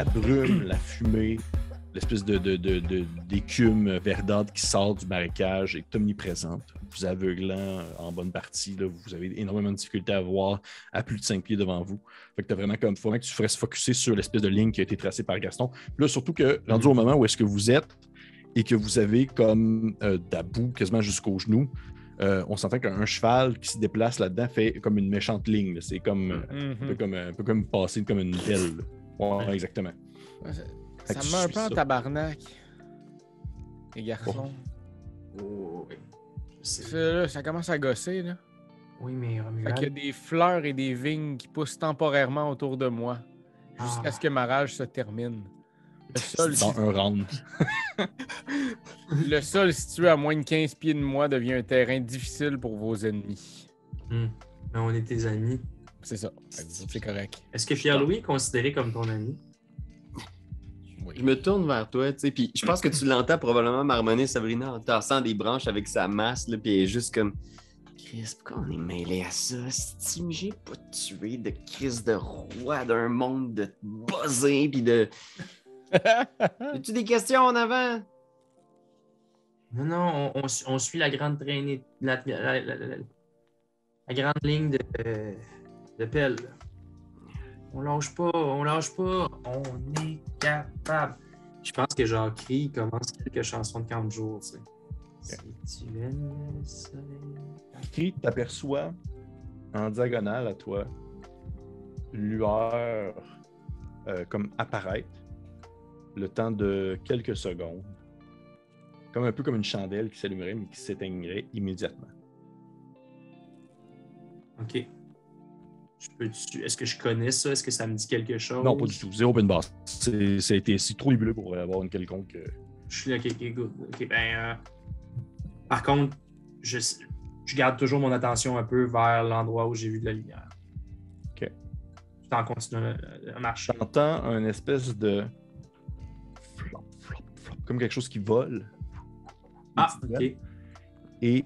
la brume, la fumée, l'espèce de, de, de- de- d'écume verdâtre qui sort du marécage est omniprésente, vous aveuglant euh, en bonne partie. Là, vous avez énormément de difficultés à voir à plus de 5 pieds devant vous. Fait que t'as vraiment comme, faut que tu ferais se focusser sur l'espèce de ligne qui a été tracée par Gaston. Là, surtout que, rendu au moment où est-ce que vous êtes et que vous avez comme euh, boue quasiment jusqu'aux genoux, euh, on s'entend qu'un cheval qui se déplace là-dedans fait comme une méchante ligne. C'est comme, euh, un, peu comme, un peu comme passer comme une pelle. Ouais, exactement. Ça- Fait Ça me met un peu en tabarnak. Les garçons. Oh, oui. Sais. Ça, là, ça commence à gosser, là. Oui, mais Fait Romuald. qu'il y a des fleurs et des vignes qui poussent temporairement autour de moi. Jusqu'à Ah. ce que ma rage se termine. Le sol, Dans un round. le sol situé à moins de 15 pieds de moi devient un terrain difficile pour vos ennemis. Hmm. Mais on est tes amis. C'est ça. C'est correct. Est-ce que Pierre-Louis est considéré comme ton ami? Je me tourne vers toi, tu sais, puis je pense que tu l'entends probablement marmonner Sabrina en tassant des branches avec sa masse, là, puis elle est juste comme Chris, pourquoi on est mêlé à ça? Si j'ai pas tué de Chris de roi d'un monde de buzzing, puis de. As-tu des questions en avant? Non, non, on, on su- on suit la grande traînée, la, la- la- la- la grande ligne de, pelle. On lâche pas, on lâche pas, on est capable. Je pense que Jacques commence quelques chansons de 40 jours, tu sais. Si tu aimes le soleil. Cri, t'aperçois en diagonale à toi lueur euh, comme apparaître le temps de quelques secondes. Comme un peu comme une chandelle qui s'allumerait mais qui s'éteignerait immédiatement. Ok. Je peux Est-ce que je connais ça? Est-ce que ça me dit quelque chose? Non, pas du tout. Été c'est trop nébuleux pour avoir une quelconque. euh, Je suis là, ok, ok, good. Ok, ben. euh, par contre, je, je garde toujours mon attention un peu vers l'endroit où j'ai vu de la lumière. Ok. Tout en continuant à- marcher. T'entends un espèce de flop, flop, flop, comme quelque chose qui vole. Ah, ok. Et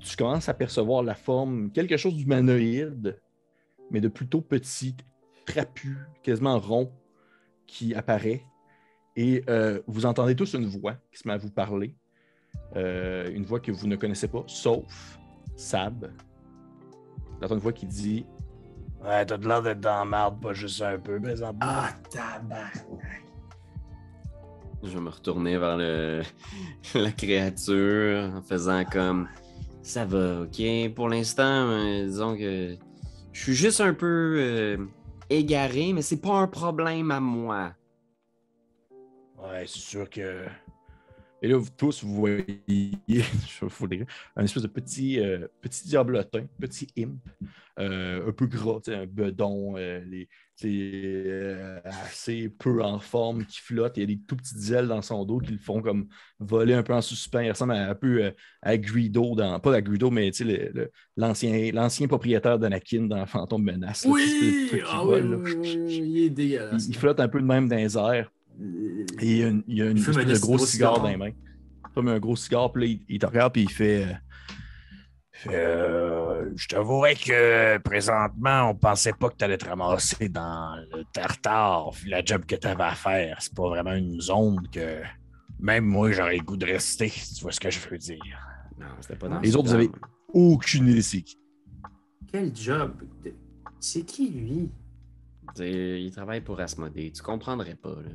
tu commences à percevoir la forme, quelque chose d'humanoïde, mais de plutôt petit, trapu, quasiment rond, qui apparaît. Et euh, vous entendez tous une voix qui se met à vous parler. Euh, une voix que vous ne connaissez pas, sauf Sab. Vous entendez une voix qui dit Ouais, t'as de l'air d'être dans la merde, pas juste un peu, présentement. Ah, tabarnak. Je vais me retourner vers le... la créature en faisant comme ça va, ok. Pour l'instant, euh, disons que je suis juste un peu euh, égaré, mais c'est pas un problème à moi. Ouais, c'est sûr que. Et là, vous tous, vous voyez un espèce de petit, euh, petit diablotin, petit imp, euh, un peu gras, un bedon, euh, les, euh, assez peu en forme, qui flotte. Il y a des tout petites ailes dans son dos qui le font comme voler un peu en suspens. Il ressemble à- un peu euh, à Greedo, dans, pas à Greedo, mais l'ancien l'ancien propriétaire d'Anakin dans Phantom Menace. là, cette espèce de truc qui Ah vole, oui, il est dégueulasse. Il, il flotte un peu de même dans les airs. Et il y a une, il y a une espèce de gros cigare cigare. dans les mains. Comme un gros cigare, puis là, il, il te regarde, puis il fait. euh, il fait, euh, je t'avouerais que présentement, on pensait pas que tu allais te ramasser dans le tartare. Puis la job que tu avais à faire, c'est pas vraiment une zone que même moi, j'aurais le goût de rester, si tu vois ce que je veux dire. Non, c'était pas dans Les autres, vous avez aucune idée c'est qui. Quel job. C'est qui, lui? Il travaille pour Asmodée, tu comprendrais pas. Là.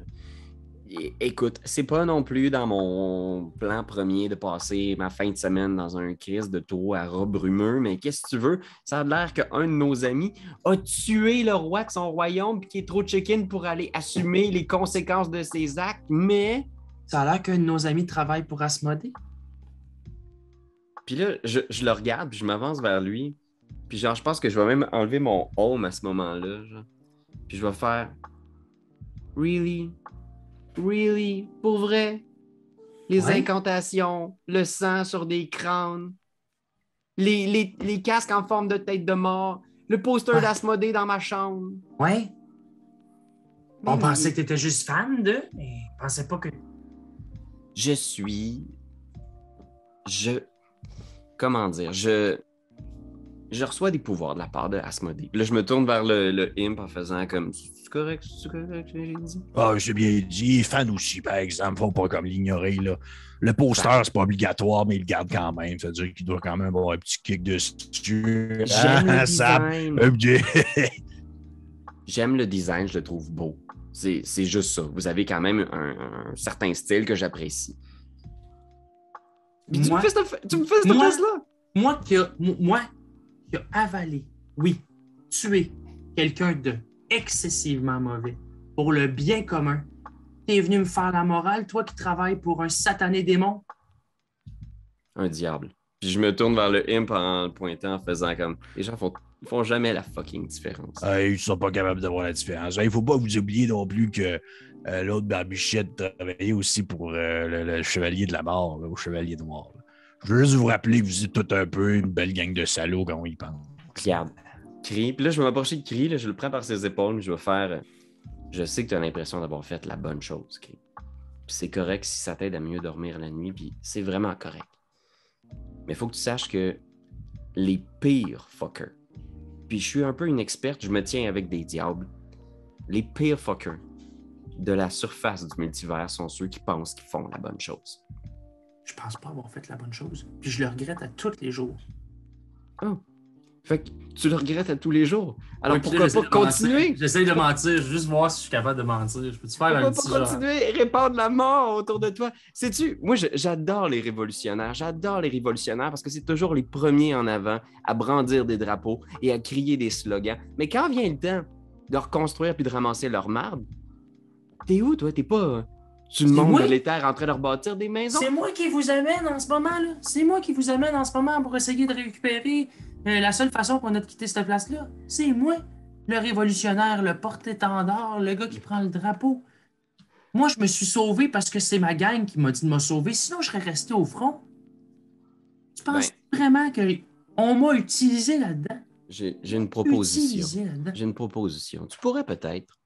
Écoute, c'est pas non plus dans mon plan premier de passer ma fin de semaine dans un crise de taureau à rat brumeux, mais qu'est-ce que tu veux? Ça a l'air qu'un de nos amis a tué le roi de son royaume puis qui est trop chicken pour aller assumer les conséquences de ses actes, mais. Ça a l'air qu'un de nos amis travaille pour Asmodée. Puis là, je, je le regarde, puis je m'avance vers lui. Puis genre, je pense que je vais même enlever mon home à ce moment-là. genre. Puis je vais faire Really? Really? Pour vrai? Les Ouais. incantations, le sang sur des crânes, les, les- les casques en forme de tête de mort, le poster Ouais. d'Asmodée dans ma chambre. Ouais. On Mais pensait oui. que t'étais juste fan de, mais on pensait pas que. Je suis. Je. Comment dire? Je. Je reçois des pouvoirs de la part de Asmodée. Là, je me tourne vers le, le imp en faisant comme C'est correct, c'est correct, j'ai dit? Ah, c'est bien dit. Il est fan aussi, par exemple. Faut pas comme l'ignorer, là. Le poster, c'est pas obligatoire, mais il le garde quand même. Ça veut dire qu'il doit quand même avoir un petit kick dessus. J'aime le Ah, ça- J'aime le design, je le trouve beau. C'est c'est juste ça. Vous avez quand même un, un certain style que j'apprécie. Puis Tu me Moi- fais cette, tu me fais cette Moi- face-là? Moi qui a, mo- moi qui a avalé, oui, tué quelqu'un de excessivement mauvais pour le bien commun. T'es venu me faire la morale, toi qui travailles pour un satané démon? Un diable. Puis je me tourne vers le imp en le pointant, en faisant comme. Les gens font, ils font jamais la fucking différence. Ah, ils sont pas capables de voir la différence. Il faut pas vous oublier non plus que euh, l'autre barbichette travaillait aussi pour euh, le, le chevalier de la mort, là, au chevalier noir. là. Je veux juste vous rappeler que vous êtes tout un peu une belle gang de salauds quand on y pense. Regarde. Cri. Puis là, je vais m'approcher de Cri, là, je le prends par ses épaules, je vais faire. euh, Je sais que tu as l'impression d'avoir fait la bonne chose, Cri. C'est correct si ça t'aide à mieux dormir la nuit, puis c'est vraiment correct. Mais il faut que tu saches que les pires fuckers, puis je suis un peu une experte, je me tiens avec des diables, les pires fuckers de la surface du multivers sont ceux qui pensent qu'ils font la bonne chose. Je pense pas avoir fait la bonne chose. Puis je le regrette à tous les jours. Fait que tu le regrettes à tous les jours. Alors pourquoi là, pas continuer? J'essaie de mentir, juste voir si je suis capable de mentir. Je peux-tu faire Pourquoi un pas petit genre? continuer et répandre la mort autour de toi? Sais-tu, moi j'adore les révolutionnaires. J'adore les révolutionnaires parce que c'est toujours les premiers en avant à brandir des drapeaux et à crier des slogans. Mais quand vient le temps de reconstruire puis de ramasser leur marde, t'es où toi? T'es pas sur le monde de l'éther en train de rebâtir des maisons? C'est moi qui vous amène en ce moment, là. C'est moi qui vous amène en ce moment pour essayer de récupérer euh, la seule façon qu'on a de quitter cette place-là. C'est moi, le révolutionnaire, le porte-étendard, le gars qui prend le drapeau. Moi, je me suis sauvé parce que c'est ma gang qui m'a dit de me sauver. Sinon, je serais resté au front. Tu penses vraiment que on m'a utilisé là-dedans? J'ai j'ai une proposition. Utilisé là-dedans. J'ai une proposition. Tu pourrais peut-être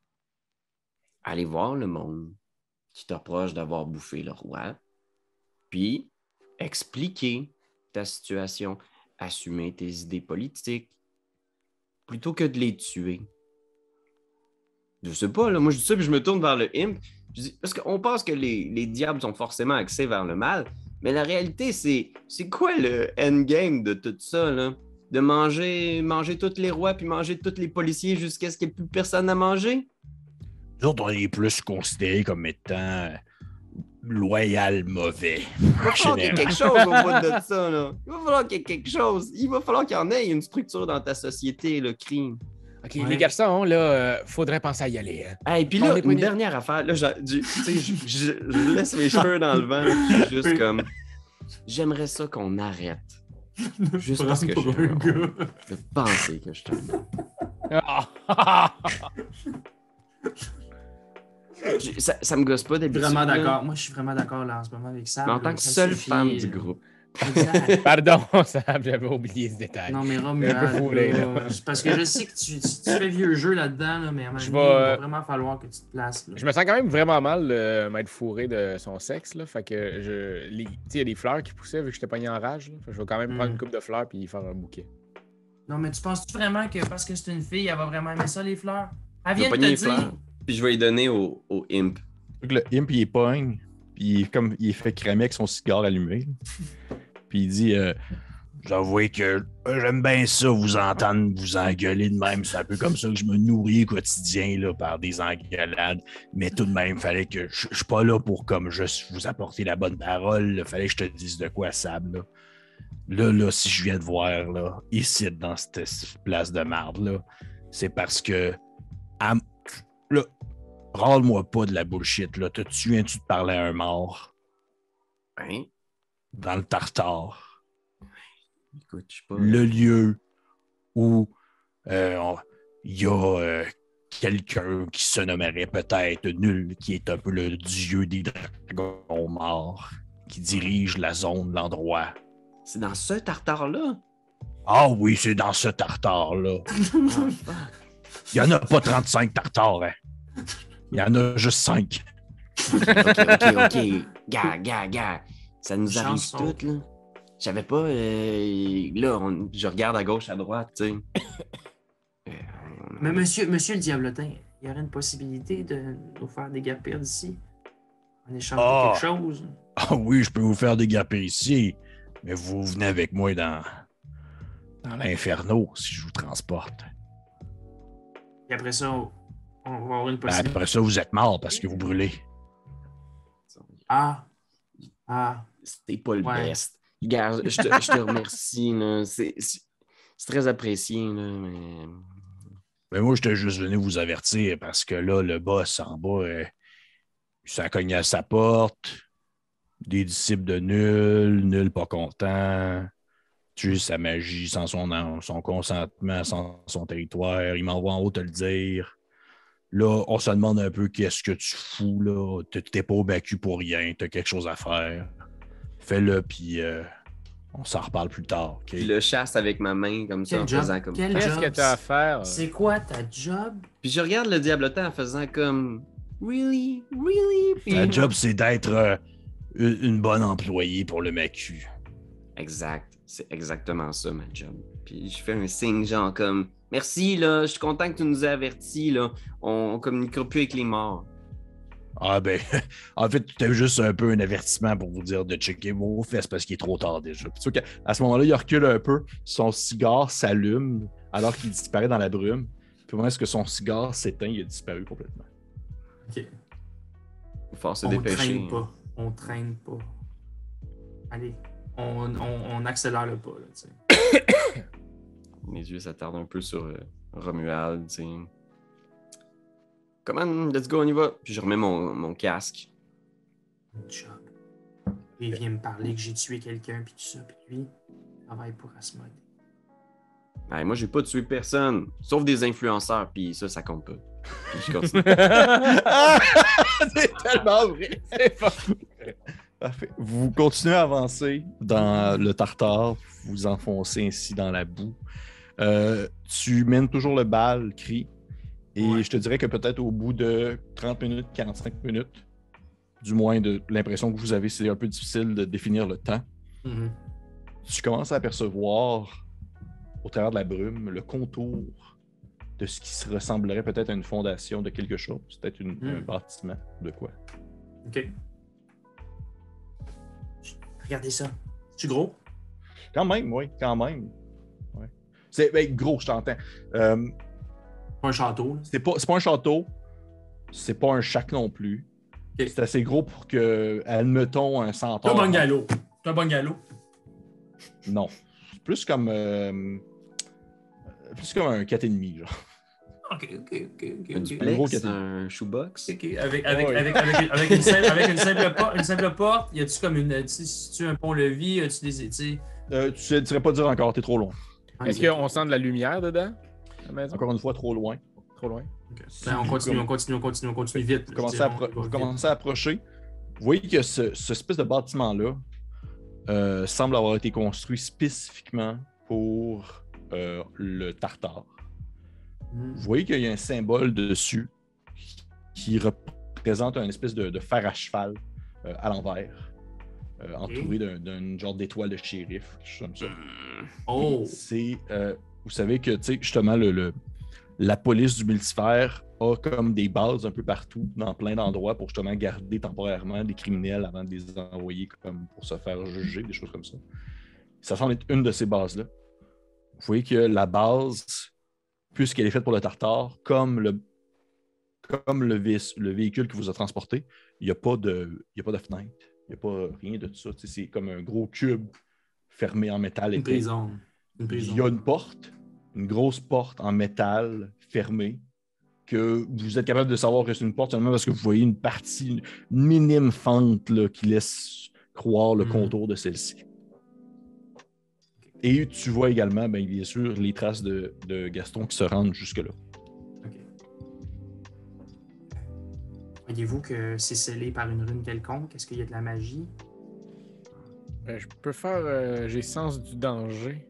aller voir le monde qui te reproche d'avoir bouffé le roi, puis expliquer ta situation, assumer tes idées politiques, plutôt que de les tuer. Je sais pas, là, moi je dis ça, puis je me tourne vers le imp. Je dis, parce qu'on pense que les, les diables sont forcément axés vers le mal, mais la réalité, c'est quoi le endgame de tout ça? De manger, manger tous les rois puis manger tous les policiers jusqu'à ce qu'il n'y ait plus personne à manger? Nous autres, on est plus considérés comme étant euh, loyal mauvais. Il va falloir qu'il y ait quelque chose au bout de ça, là. Il va falloir qu'il y ait quelque chose. Il va falloir qu'il y en ait une structure dans ta société, le crime. OK, Ouais. les garçons, là, euh, faudrait penser à y aller. Hein. Et puis On là, une dernière affaire. Là, tu sais, je, je- je laisse mes cheveux dans le vent. là, puis je suis juste comme. J'aimerais ça qu'on arrête. Juste parce que je de penser que je suis un Ah! Je- Ça, ça me gosse pas d'habitude. Vraiment d'accord. Moi, je suis vraiment d'accord là en ce moment avec ça. Mais en tant que seule femme du groupe. Exact. Pardon, Sam, j'avais oublié ce détail. Non, mais Un peu Romuald, fourré, là, parce que je sais que tu, tu, tu fais vieux jeu là-dedans, là, mais à un moment Je donné, vais, il va euh, vraiment falloir que tu te places. là. Je me sens quand même vraiment mal de m'être fourré de son sexe. Là, fait que je. les- Tu sais, il y a des fleurs qui poussaient vu que j'étais pogné en rage. là. Fait que je vais quand même prendre Mm. une coupe de fleurs puis faire un bouquet. Non, mais tu penses-tu vraiment que parce que c'est une fille, elle va vraiment aimer ça, les fleurs? Elle vient de pogner te les dire. fleurs, puis je vais les donner au, au imp. Le imp, il est pogne, puis il comme il est fait cramer avec son cigare allumé. là. Puis il dit euh, J'avoue que euh, j'aime bien ça, vous entendre vous engueuler de même. C'est un peu comme ça que je me nourris au quotidien là, par des engueulades. Mais tout de même, fallait que. Je je suis pas là pour comme juste vous apporter la bonne parole. Il fallait que je te dise de quoi, Sab. Là. Là, là, si je viens de voir, là, ici, dans cette, cette place de marde, là, c'est parce que. à- là, râle-moi pas de la bullshit, là. Te souviens-tu de parler à un mort? Hein? dans le tartare? Écoute, je sais pas. Le lieu où euh, il y a euh, quelqu'un qui se nommerait peut-être Nul, qui est un peu le dieu des dragons morts, qui dirige la zone, l'endroit. C'est dans ce tartare-là? Ah oui, c'est dans ce tartare-là. Ah. Il n'y en a pas 35 tartares, hein. Il y en a juste 5. ok, ok, ok. Gars, gars, gars. Ça nous arrive sont- toutes, là. J'avais pas. euh, là, on- je regarde à gauche, à droite, tu sais. Euh, Mais monsieur, monsieur le diablotin, il y aurait une possibilité de nous faire dégaper d'ici? En échange Ah. de quelque chose. Ah oui, je peux vous faire dégaper ici, mais vous venez avec moi dans, dans l'inferno si je vous transporte. Et après ça, on on va avoir une Ben, après ça, vous êtes mort parce que vous brûlez. Ah. Ah. C'était pas le Ouais. best. Regarde, je te, je te remercie. C'est très apprécié, là, mais. Mais moi, j'étais juste venu vous avertir parce que là, le boss en bas, euh, ça cogné à sa porte. Des disciples de nul, nul pas content. Tuer sa magie sans son, son consentement, sans son territoire. Il m'envoie en haut te le dire. Là, on se demande un peu qu'est-ce que tu fous, là. T'es- pas au bacu pour rien. T'as quelque chose à faire. Fais-le, puis euh, on s'en reparle plus tard. OK? Je le chasse avec ma main, comme ça, Quel en job? faisant comme. Qu'est-ce job? que tu as à faire? C'est quoi ta job? Puis je regarde le diablotin en faisant comme. Really? Really? Puis- Ta job, c'est d'être euh, une une bonne employée pour le MACU. Exact. C'est exactement ça, ma job. Puis je fais un signe, genre comme. Merci, là. Je suis content que tu nous aies avertis, là. On, on communiquera plus avec les morts. Ah ben, en fait, c'était juste un peu un avertissement pour vous dire de checker vos fesses parce qu'il est trop tard déjà. Puis qu'à- à ce moment-là, il recule un peu, son cigare s'allume alors qu'il disparaît dans la brume. Puis moment est-ce que son cigare s'éteint, il a disparu complètement. Ok. Il faut se On dépêcher. traîne pas. On traîne pas. Allez. On, on, on accélère le pas, là, tu sais. Mes yeux s'attardent un peu sur euh, Romuald, tu sais. Come on, let's go, on y va. Puis je remets mon, mon casque. Une job. Il vient me parler que j'ai tué quelqu'un, puis tout ça, puis lui, il travaille pour Asmode. Hey, moi, j'ai pas tué personne, sauf des influenceurs, puis ça, ça compte pas. Puis je continue. c'est tellement vrai. Parfait. Vous continuez à avancer dans le tartare, vous vous enfoncez ainsi dans la boue. Euh, tu mènes toujours le bal, cri, et Ouais. je te dirais que peut-être au bout de 30 minutes, 45 minutes, du moins de l'impression que vous avez, c'est un peu difficile de définir le temps. Mhm. Tu commences à apercevoir au travers de la brume le contour de ce qui se ressemblerait peut-être à une fondation de quelque chose, peut-être un Hmm. bâtiment de quoi. Ok. Regardez ça. C'est gros? Quand même, oui, quand même. C'est ben, gros, je t'entends. Euh, Pas un château, là. c'est pas, c'est pas un château, c'est pas un chac non plus. C'est assez gros pour que, admettons, un C'est centaure. un bungalow. C'est un bungalow. Non. C'est plus comme. euh, plus comme un 4,5, genre. Ok, ok, ok, ok. Un duplex, un shoebox. Avec, avec, une simple, avec une simple porte, une simple porte, y a-tu comme une. Si tu un pont-levis, y a-tu des. Tu sais? Euh, tu ne saurais pas dire encore, t'es trop loin. Est-ce qu'on sent de la lumière dedans? À la maison? Encore une fois, trop loin. Trop loin. Ben, on continue, on continue, on continue, on continue vite. Vous commencez, à, vous commencez à approcher. Vous voyez que ce, ce espèce de bâtiment-là euh, semble avoir été construit spécifiquement pour euh, le Tartare. Hmm. Vous voyez qu'il y a un symbole dessus qui représente un espèce de, de fer à cheval euh, à l'envers, euh, entouré d'un- genre d'étoile de shérif, comme ça. Oh! C'est, euh, vous savez que, tu sais, justement, le, le- la police du multivers a comme des bases un peu partout, dans plein d'endroits, pour justement garder temporairement des criminels avant de les envoyer comme pour se faire juger, des choses comme ça. Ça semble être une de ces bases-là. Vous voyez que la base, puisqu'elle est faite pour le Tartare, comme le, comme le, vé- le véhicule qui vous a transporté, il n'y a, pas de- il y a pas de fenêtre, il n'y a pas rien de tout ça. C'est comme un gros cube fermé en métal Une prison. Une prison. Il y a une porte, une grosse porte en métal fermée, que vous êtes capable de savoir que c'est une porte seulement parce que vous voyez une partie, une minime fente là, qui laisse croire le Mhm. contour de celle-ci. Et tu vois également, ben, bien sûr, les traces de, de Gaston qui se rendent jusque-là. Voyez-vous que c'est scellé par une rune quelconque? Est-ce qu'il y a de la magie? Euh, je peux faire. euh, J'ai sens du danger.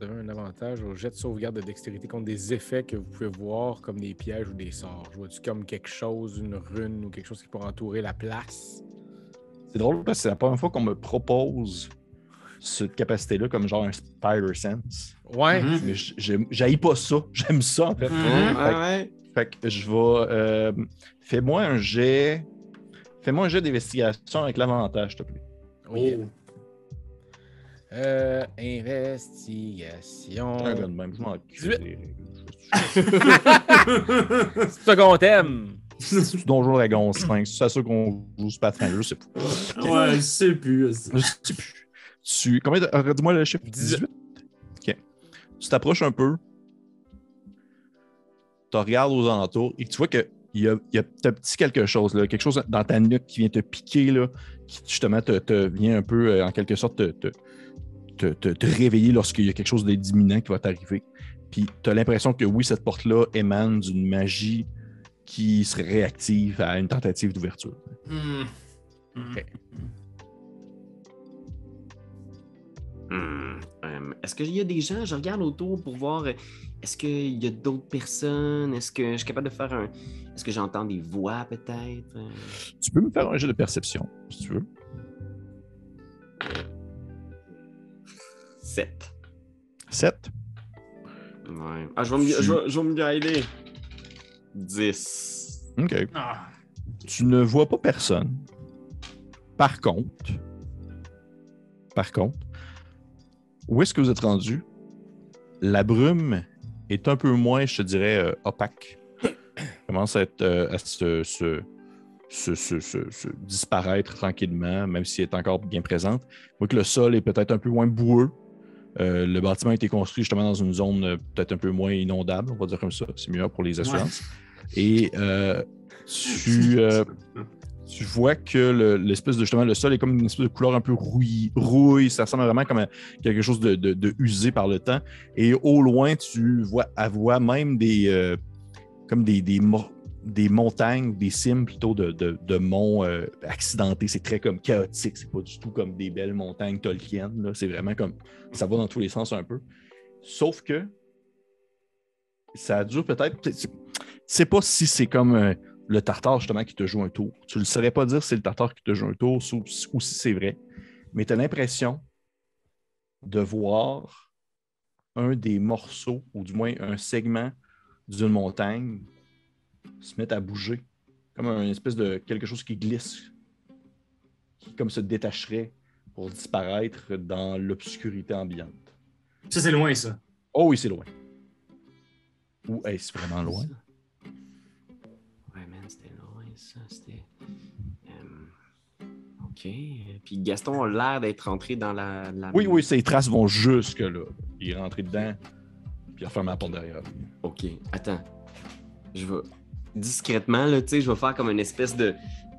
Vous avez un avantage au jet de sauvegarde de dextérité contre des effets que vous pouvez voir comme des pièges ou des sorts. Je vois-tu comme quelque chose, une rune ou quelque chose qui pourrait entourer la place? C'est drôle parce que c'est la première fois qu'on me propose cette capacité-là comme genre un spider sense. Ouais. Mhm. Mais j- j'aime- j'haïs pas ça. J'aime ça, en fait. Mhm. Ouais, ouais. Fait que je vais. euh, Fais-moi un jet. Fais-moi un jet d'investigation avec l'avantage, s'il te plaît. Ok. Euh, investigation. Un gars de même, je m'en crie 18. des règles. C'est ça qu'on t'aime. C'est Donjon Dragon 5, c'est ça qu'on joue sur Pathfinder, je sais pas. Ouais, je sais plus. Je sais plus. Tu... Combien de... euh, Dis-moi le chiffre. 18. OK. Tu t'approches un peu. Tu regardes aux alentours et tu vois qu'il y a, il y a un petit quelque chose, là, quelque chose dans ta nuque qui vient te piquer, là, qui justement te, te vient un peu, euh, en quelque sorte, te, te, te, te- te réveiller lorsqu'il y a quelque chose d'imminent qui va t'arriver. Puis tu as l'impression que oui, cette porte-là émane d'une magie qui serait réactive à une tentative d'ouverture. Ok. Euh, Est-ce qu'il y a des gens, je regarde autour pour voir, euh, est-ce qu'il y a d'autres personnes? Est-ce que je suis capable de faire un. Est-ce que j'entends des voix peut-être? Tu peux me faire un jeu de perception, si tu veux. 7. 7. Ouais. Ah, je vais me, je vais, je vais me guider. 10. OK. Ah. Tu ne vois pas personne. Par contre, par contre, où est-ce que vous êtes rendu? La brume est un peu moins, je te dirais, euh, opaque. commence à, être, euh, à se, se- se- se- se- se disparaître tranquillement, même si elle est encore bien présente. Voyez que le sol est peut-être un peu moins boueux. Euh, le bâtiment a été construit justement dans une zone peut-être un peu moins inondable, on va dire comme ça. C'est mieux pour les assurances. Et euh, tu, euh, tu vois que le- l'espèce de justement le sol est comme une espèce de couleur un peu rouille, rouille. Ça ressemble vraiment comme à quelque chose de, usé par le temps. Et au loin, tu vois, à voix même des euh, comme des, des, des montagnes, des cimes plutôt de, de, monts euh, accidentés. C'est très comme chaotique. C'est pas du tout comme des belles montagnes Tolkien. là. C'est vraiment comme ça va dans tous les sens un peu. Sauf que ça dure peut-être. Sais pas si c'est comme euh, le tartare justement qui te joue un tour. Tu ne saurais pas dire si c'est le tartare qui te joue un tour ou, ou si c'est vrai. Mais tu as l'impression de voir un des morceaux, ou du moins un segment d'une montagne, se mettre à bouger. Comme un espèce de quelque chose qui glisse, qui comme se détacherait pour disparaître dans l'obscurité ambiante. Ça, c'est loin, ça. Oh oui, c'est loin. Ou est-ce vraiment loin? C'était euh, Ok. Puis Gaston a l'air d'être rentré dans la. la- Oui, oui, ces traces vont jusque là. Il est rentré dedans, puis il a fermé la porte derrière lui. Ok, attends. Je vais. Discrètement, là, tu sais, je vais faire comme une espèce de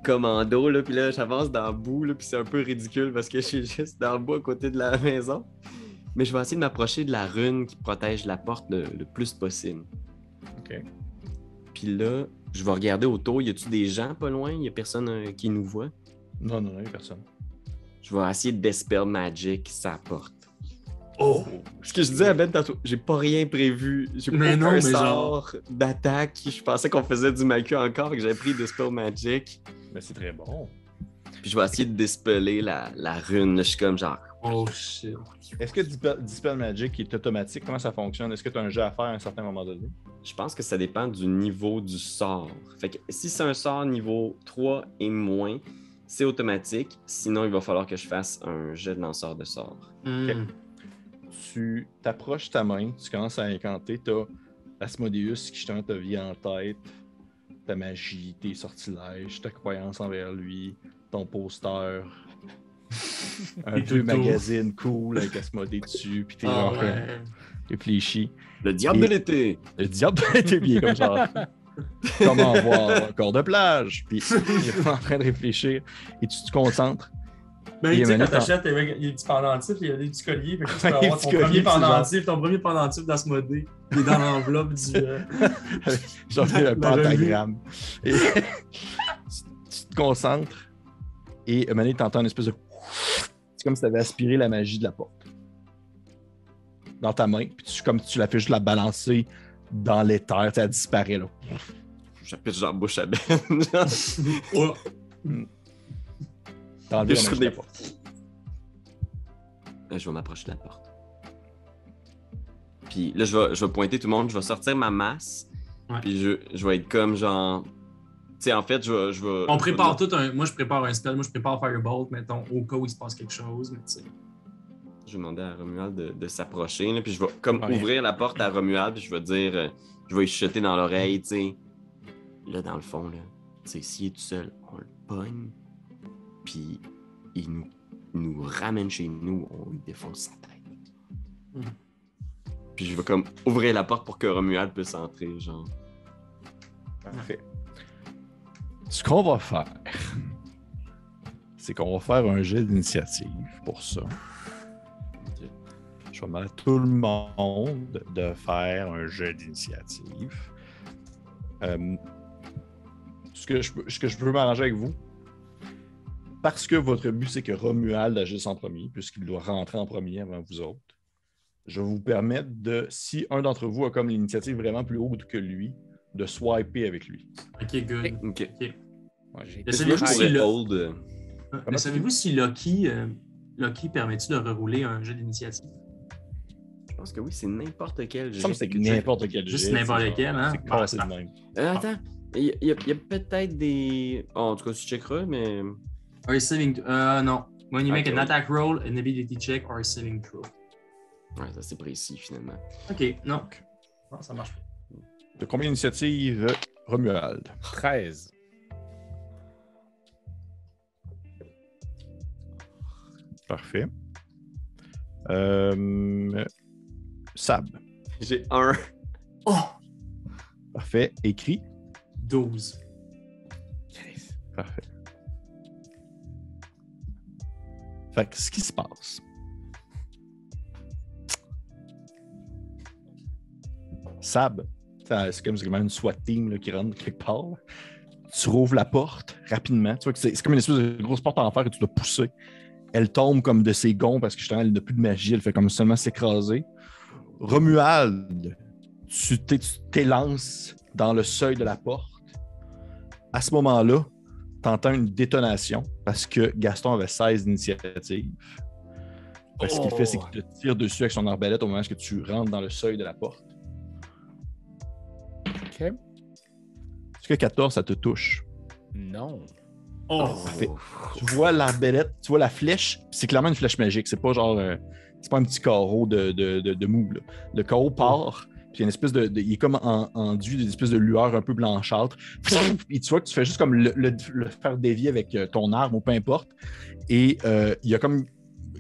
commando, là, puis là, j'avance dans le bout, là, puis c'est un peu ridicule parce que je suis juste dans le bout à côté de la maison. Mais je vais essayer de m'approcher de la rune qui protège la porte le, le plus possible. OK. Puis là, je vais regarder autour. Y a-tu des gens pas loin? Y a personne euh, qui nous voit? Non, non, non, il n'y a personne. Je vais essayer de Dispel Magic sa porte. Oh! Ce que je disais à Ben tantôt, j'ai pas rien prévu. J'ai pas non, mais sort d'attaque. Je pensais qu'on faisait du macu encore, que j'avais pris Dispel Magic. Mais c'est très bon. Puis je vais essayer de dispeller la, la rune. là. Je suis comme genre. Oh shit. Est-ce que Dispel, Magic est automatique? Comment ça fonctionne? Est-ce que tu as un jeu à faire à un certain moment donné? Je pense que ça dépend du niveau du sort. Fait que si c'est un sort niveau 3 et moins, c'est automatique. Sinon, il va falloir que je fasse un jet de lanceur de sort. Hmm. Tu t'approches ta main, tu commences à incanter, tu as Asmodeus qui te vient en tête, ta magie, tes sortilèges, ta croyance envers lui, ton poster, un vieux magazine cool avec Asmodée dessus, puis t'es Ah genre ouais. réfléchi. Le diable Et- de l'été! Le diable était bien comme ça. Comment voir un corps de plage? Puis il est en train de réfléchir et tu te concentres. Ben, Il y tu a sais, une quand minute en- t'achètes il y a des petits pendentifs, il y a des petits colliers. Fait que tu peux Les avoir petits ton premier genre- pendentif, ton premier pendentif dans ce modé. Il est dans l'enveloppe du. euh, J'en fais un pentagramme. Et tu, te concentres et Mané, tu entends une espèce de. Comme si tu avais aspiré la magie de la porte. Dans ta main, puis tu, comme tu la fais juste la balancer dans l'éther, elle disparaît là. J'appelle genre bouche à Ben. Oh. T'as enlevé la Je la porte. Vais m'approcher de la porte. Puis là, je vais, je vais pointer tout le monde, je vais sortir ma masse. Ouais. Puis je, je vais être comme genre. Tu sais, en fait, je vais. Je vais On je vais- prépare tout un. Moi, je prépare un spell. Moi, je prépare Firebolt, mettons, au cas où il se passe quelque chose. Mais tu sais. Je vais demander à Romuald de, de s'approcher. là, Puis je vais comme Ouais. ouvrir la porte à Romuald. Puis je vais dire. euh, je vais lui chuter dans l'oreille, tu sais. Là, dans le fond, là. Tu sais, s'il est tout seul, on le pogne. Puis il nous, nous ramène chez nous, on lui défonce sa tête. Hmm. Puis je vais comme ouvrir la porte pour que Romuald puisse entrer, genre. Parfait. Ce qu'on va faire, c'est qu'on va faire un jet d'initiative pour ça. Je vais demander à tout le monde de faire un jet d'initiative. Euh, ce, que je, peux- ce que je peux m'arranger avec vous, parce que votre but, c'est que Romuald agisse en premier, puisqu'il doit rentrer en premier avant vous autres, je vais vous permettre de, si un d'entre vous a comme l'initiative vraiment plus haute que lui, de swiper avec lui. Ok, good. Ok. Ok. Ouais, je le- euh, Mais Comment savez-vous si Lucky, euh, Lucky permet-tu de rerouler un jeu d'initiative? Je pense que oui, c'est n'importe quel. Me semble jet. que c'est n'importe quel Juste n'importe c'est genre- quel, hein? C'est cassé de même. Euh, attends, il y a, peut-être des. Oh, en tout cas, tu checkeras, mais. Or a saving. Euh, non. When you make Ok. an attack roll, an ability check, or a saving throw. Ouais, ça c'est précis finalement. Ok, non. Non, ça marche pas. De combien d'initiatives, Romuald? 13. Parfait. Euh, Sab. J'ai un. Oh! Parfait. Écrit. 12. Parfait. Fait que ce qui se passe. Sab, c'est comme une SWAT team là, qui rentre quelque part. Tu rouvres la porte rapidement. Tu vois que c'est comme une espèce de grosse porte en fer que tu dois pousser. Elle tombe comme de ses gonds parce que justement, elle n'a plus de magie. Elle fait comme seulement s'écraser. Romuald, tu t'é- tu t'élances dans le seuil de la porte. À ce moment-là, tu entends une détonation parce que Gaston avait 16 d'initiative. Fait que Ce qu'il fait, c'est qu'il te tire dessus avec son arbalète au moment où tu rentres dans le seuil de la porte. OK. Est-ce que 14, ça te touche? Non. Oh! Parfait. Tu vois l'arbalète, tu vois la flèche, c'est clairement une flèche magique. C'est pas genre. euh, c'est pas un petit carreau de, de, de, de mou. là. Le carreau part, puis il y a une espèce de. de- il est comme en- enduit d'une espèce de lueur un peu blanchâtre. Puis tu vois que tu fais juste comme le, le- le faire dévier avec euh, ton arme ou peu importe. Et euh, il y a comme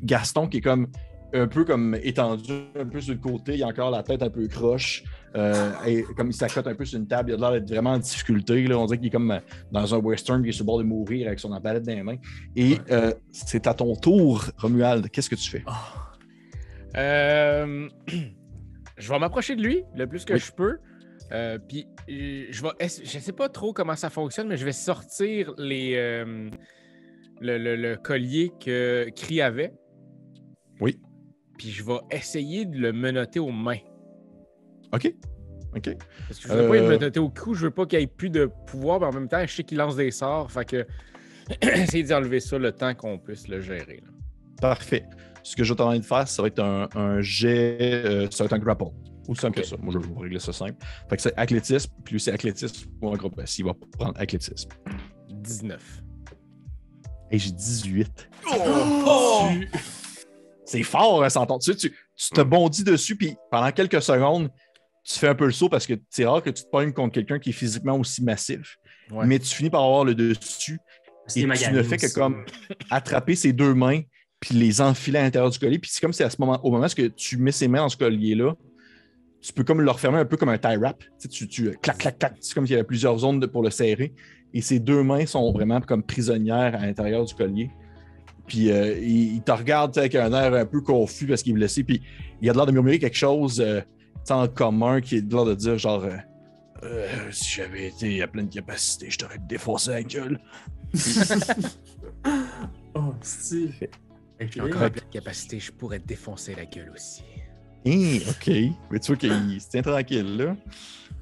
Gaston qui est comme un peu comme étendu un peu sur le côté, il a encore la tête un peu croche. euh, et comme il s'accote un peu sur une table, il a l'air d'être vraiment en difficulté. Là. On dirait qu'il est comme euh, dans un western, il est sur le bord de mourir avec son arbalète dans les mains. Et euh, c'est à ton tour, Romuald. Qu'est-ce que tu fais? Euh, je vais m'approcher de lui le plus que Oui. je peux. Puis je vais. Je sais pas trop comment ça fonctionne, mais je vais sortir les le, le- le collier que Cri avait. Oui. Puis je vais essayer de le menotter aux mains. OK. OK. Parce que je veux pas le Euh. menotter au cou, je veux pas qu'il ait plus de pouvoir, mais en même temps, je sais qu'il lance des sorts. Fait que essayer d'enlever ça le temps qu'on puisse le gérer. là. Parfait. Ce que je vais t'en de faire, ça va être un, un jet, euh, ça va être un grapple. Aussi simple que ça. Moi, je vais vous régler ça simple. Fait que c'est athlétisme, puis lui, c'est athlétisme ou un groupe. S'il va prendre athlétisme. 19. Et j'ai 18. Oh! Tu- C'est fort, hein, s'entend. Tu, sais, tu, tu te bondis dessus, puis pendant quelques secondes, tu fais un peu le saut parce que c'est rare que tu te pognes contre quelqu'un qui est physiquement aussi massif. Ouais. Mais tu finis par avoir le dessus et tu ne fais que aussi. comme attraper ses deux mains puis les enfiler à l'intérieur du collier. Puis c'est comme si à ce moment, au moment où tu mets ses mains dans ce collier-là, tu peux comme le refermer un peu comme un tie wrap. Tu, sais, tu, tu- clac, clac, clac. C'est comme s'il y avait plusieurs zones de- pour le serrer. Et ses deux mains sont vraiment comme prisonnières à l'intérieur du collier. Puis euh, il, il te regarde avec un air un peu confus parce qu'il est blessé. Puis il a l'air de murmurer quelque chose euh, en commun qui est de l'air de dire genre euh, Euh, si j'avais été à pleine capacité, je t'aurais défoncé la gueule. Oh, c'est. J'ai encore peu de capacité, je pourrais te défoncer la gueule aussi. Hein, OK. Mais tu vois qu'il se tient tranquille, là.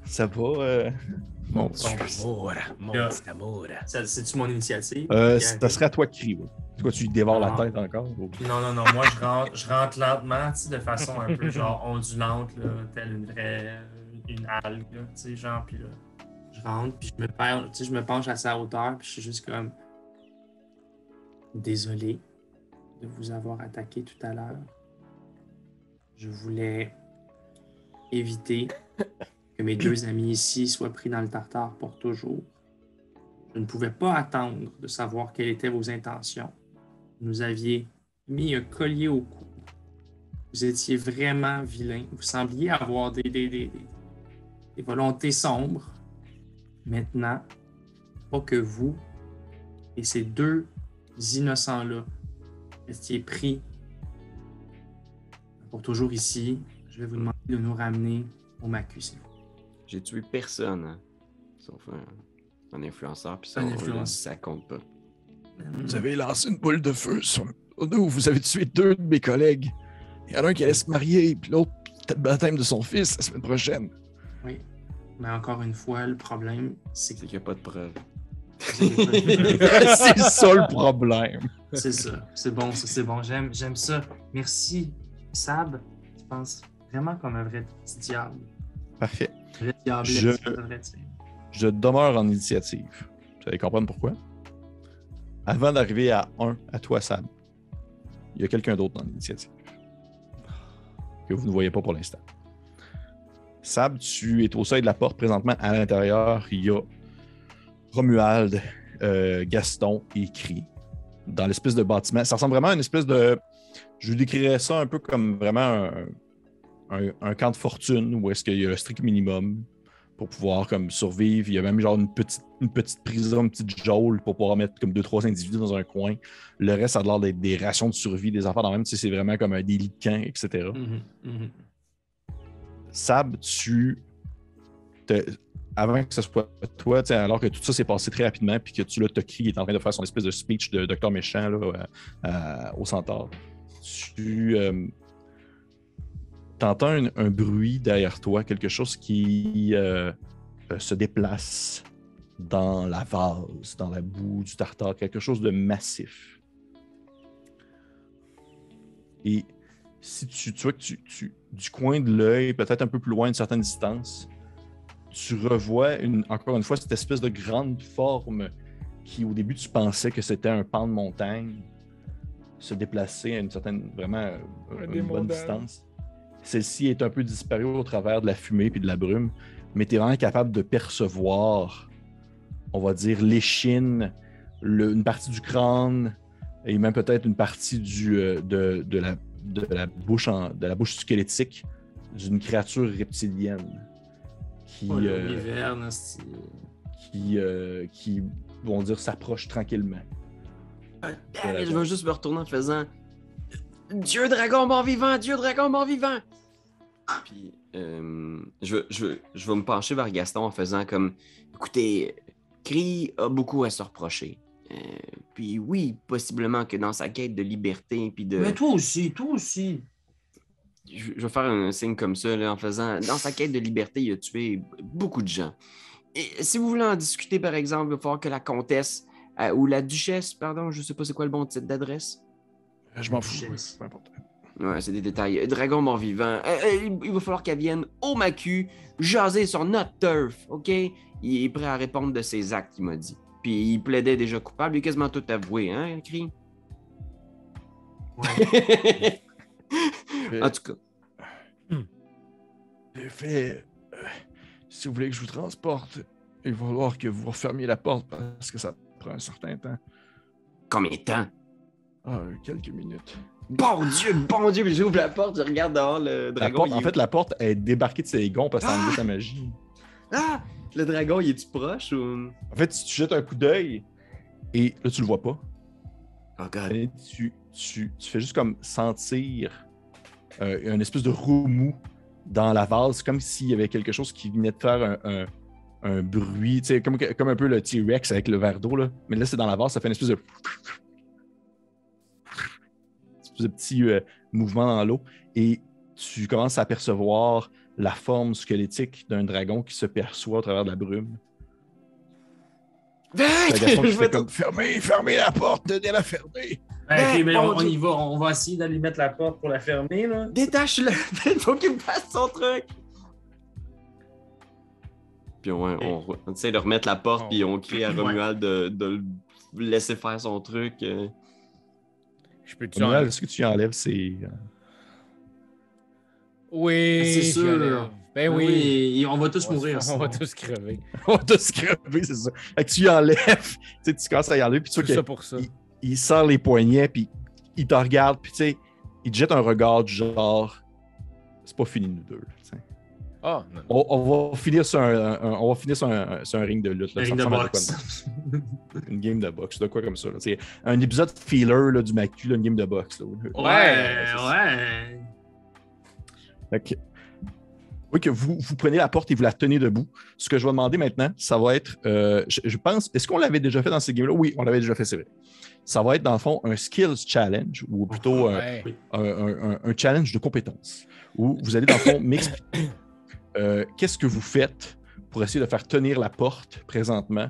Ça va. euh, Mon. Amour, mon amour. C'est-tu mon initiative? Euh, ça serait à toi de crier. ouais. Toi, tu lui dévores la tête encore. ou- Non, non, non, moi je rentre, je rentre lentement, tu sais, de façon un peu genre ondulante, là, telle une vraie une algue, là, tu sais, genre, puis là, je rentre, puis je me perds, tu sais, je me penche à sa hauteur, puis je suis juste comme désolé de vous avoir attaqué tout à l'heure. Je voulais éviter que mes deux amis ici soient pris dans le tartare pour toujours. Je ne pouvais pas attendre de savoir quelles étaient vos intentions. Vous nous aviez mis un collier au cou. Vous étiez vraiment vilain. Vous sembliez avoir des, des, des- des- volontés sombres. Maintenant, pas que vous et ces deux innocents-là restiez pris pour toujours ici. Je vais vous demander de nous ramener au Macu. J'ai tué personne, hein. Sauf un, un influenceur, puis ça, Un ça compte pas. Vous avez lancé une boule de feu sur nous. Vous avez tué deux de mes collègues. Il y en a un qui allait se marier, puis l'autre, peut-être le baptême de son fils la semaine prochaine. Oui. Mais encore une fois, le problème, c'est qu'il n'y a pas de preuves. c'est ça le problème. C'est ça. C'est bon, ça, c'est bon. J'aime, j'aime ça. Merci, Sab. Tu penses vraiment comme un vrai petit diable. Parfait. Je demeure en initiative. Vous allez comprendre pourquoi. Avant d'arriver à 1, à toi, Sam, il y a quelqu'un d'autre dans l'initiative que vous ne voyez pas pour l'instant. Sab, tu es au seuil de la porte présentement. À l'intérieur, il y a Romuald, euh, Gaston et Cri dans l'espèce de bâtiment. Ça ressemble vraiment à une espèce de. Je vous décrirais ça un peu comme vraiment un, un- un camp de fortune où est-ce qu'il y a le strict minimum pour pouvoir comme survivre. Il y a même genre une petite, une petite prison, une petite geôle pour pouvoir mettre comme deux, trois individus dans un coin. Le reste, ça a l'air d'être des rations de survie, des affaires dans le même. Sais, c'est vraiment comme un délit de camp, etc. Mhm, mhm. Sab, tu. te- Avant que ce soit toi, alors que tout ça s'est passé très rapidement, puis que tu là, Toki est en train de faire son espèce de speech de docteur méchant là, à- à- au centaure, tu euh, entends un, un bruit derrière toi, quelque chose qui euh, euh, se déplace dans la vase, dans la boue du tartare, quelque chose de massif. Et si tu, tu vois que tu, tu- du coin de l'œil, peut-être un peu plus loin, une certaine distance, tu revois une, encore une fois cette espèce de grande forme qui, au début, tu pensais que c'était un pan de montagne, se déplacer à une certaine, vraiment, Un une bonne distance. Celle-ci est un peu disparue au travers de la fumée puis de la brume, mais tu es vraiment capable de percevoir, on va dire, l'échine, le- une partie du crâne et même peut-être une partie du, euh, de, de la, de, la bouche en- de la bouche squelettique d'une créature reptilienne qui, Oh, euh, qui, euh, qui vont dire, s'approche tranquillement. Ah, je vais juste me retourner en faisant Dieu dragon mort vivant, Dieu dragon mort vivant. Puis euh, je, vais- je, je vais me pencher vers Gaston en faisant comme écoutez, Cri a beaucoup à se reprocher. Euh, puis oui, possiblement que dans sa quête de liberté puis de. Mais toi aussi, toi aussi. je, je vais faire un signe comme ça là, en faisant dans sa quête de liberté, il a tué beaucoup de gens. Et si vous voulez en discuter, par exemple, il va falloir que la comtesse euh, ou la duchesse, pardon, je sais pas c'est quoi le bon titre d'adresse. Je m'en fous, c'est pas important. Ouais, c'est des détails. Dragon mort-vivant. Euh, euh, il- va falloir qu'elle vienne au macu, jaser sur notre turf, OK? Il est prêt à répondre de ses actes, il m'a dit. Puis il plaidait déjà coupable, il a quasiment tout avoué, hein, Cri? Ouais. en tout cas, J'ai fait. euh, si vous voulez que je vous transporte, il va falloir que vous refermiez la porte parce que ça prend un certain temps. combien de temps? Ah, quelques minutes. Bon Dieu, bon Dieu, puis j'ouvre la porte, je regarde dehors le dragon. porte- en fait, la porte est débarquée de ses gonds parce que ça a enlevé Ah! sa magie. Ah! Le dragon, il est-tu proche ou? En fait, si tu jettes un coup d'œil et là, tu le vois pas. Oh god. Et tu, tu, tu fais juste comme sentir euh, une espèce de remous dans la vase, comme s'il y avait quelque chose qui venait de faire un, un- un bruit, tu sais, comme, comme un peu le T-Rex avec le verre d'eau. là. Mais là, c'est dans la vase, ça fait une espèce de. De petit euh, mouvement dans l'eau. Et tu commences à apercevoir la forme squelettique d'un dragon qui se perçoit au travers de la brume. Qui fait comme fermez, fermez la porte, tenez la fermer. Ben, ok, mais mon on, on y va. On va essayer d'aller mettre la porte pour la fermer. Là. Détache-le! Faut qu'il fasse son truc! Puis on, on, on essaie de remettre la porte, puis on crie à Ouais. Romuald de, de le laisser faire son truc. Je peux-tu Romuald, en... ce que tu enlèves, c'est. euh, Oui, C'est j'y sûr. enlève. Ben oui. on va tous On mourir. On va tous crever. On va tous crever, c'est ça. Fait que tu y enlèves, tu sais, tu commences à y enlever, puis tu vois ça pour ça. il- il serre les poignets, puis il te regarde, puis tu sais, il te jette un regard du genre, c'est pas fini nous deux. là, Ah. On, on va finir sur un, un- on va finir sur un, sur un ring de lutte. Là. Un ring de quoi boxe. de- Une game de boxe, de quoi comme ça. C'est un épisode feeler là, du Macu, là, une game de boxe. là. Ouais, ouais. Fait que- oui, que vous, vous prenez la porte et vous la tenez debout. Ce que je vais demander maintenant, ça va être, euh, je, je pense, est-ce qu'on l'avait déjà fait dans ces games-là? Oui, on l'avait déjà fait, c'est vrai. Ça va être dans le fond un skills challenge ou plutôt un, Ouais. un- un- un- un challenge de compétences où vous allez dans le fond m'expliquer euh, qu'est-ce que vous faites pour essayer de faire tenir la porte présentement?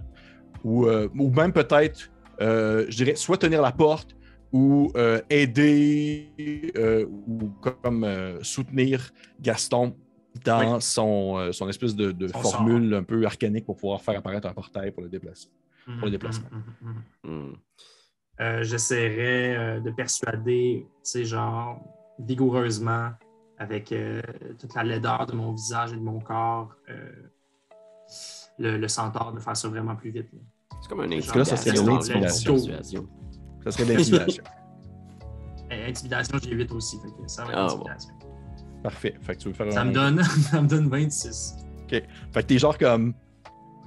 Ou, euh, ou même peut-être, euh, je dirais, soit tenir la porte ou euh, aider euh, ou comme euh, soutenir Gaston dans Oui. son, euh, son espèce de, de Son formule un peu arcanique pour pouvoir faire apparaître un portail pour le déplacer. Pour le déplacement. J'essaierais euh, de persuader, tu sais, genre, vigoureusement, avec euh, toute la laideur de mon visage et de mon corps, euh, le, le centaure de faire ça vraiment plus vite. C'est comme un Parce que là, ça serait de intimidation. Ça serait de l'intimidation. Euh, intimidation, j'ai 8 aussi, fait que ça va être Ah, intimidation. Parfait. Fait que tu veux faire Ça un- me donne, ça me donne 26. Fait que t'es genre comme.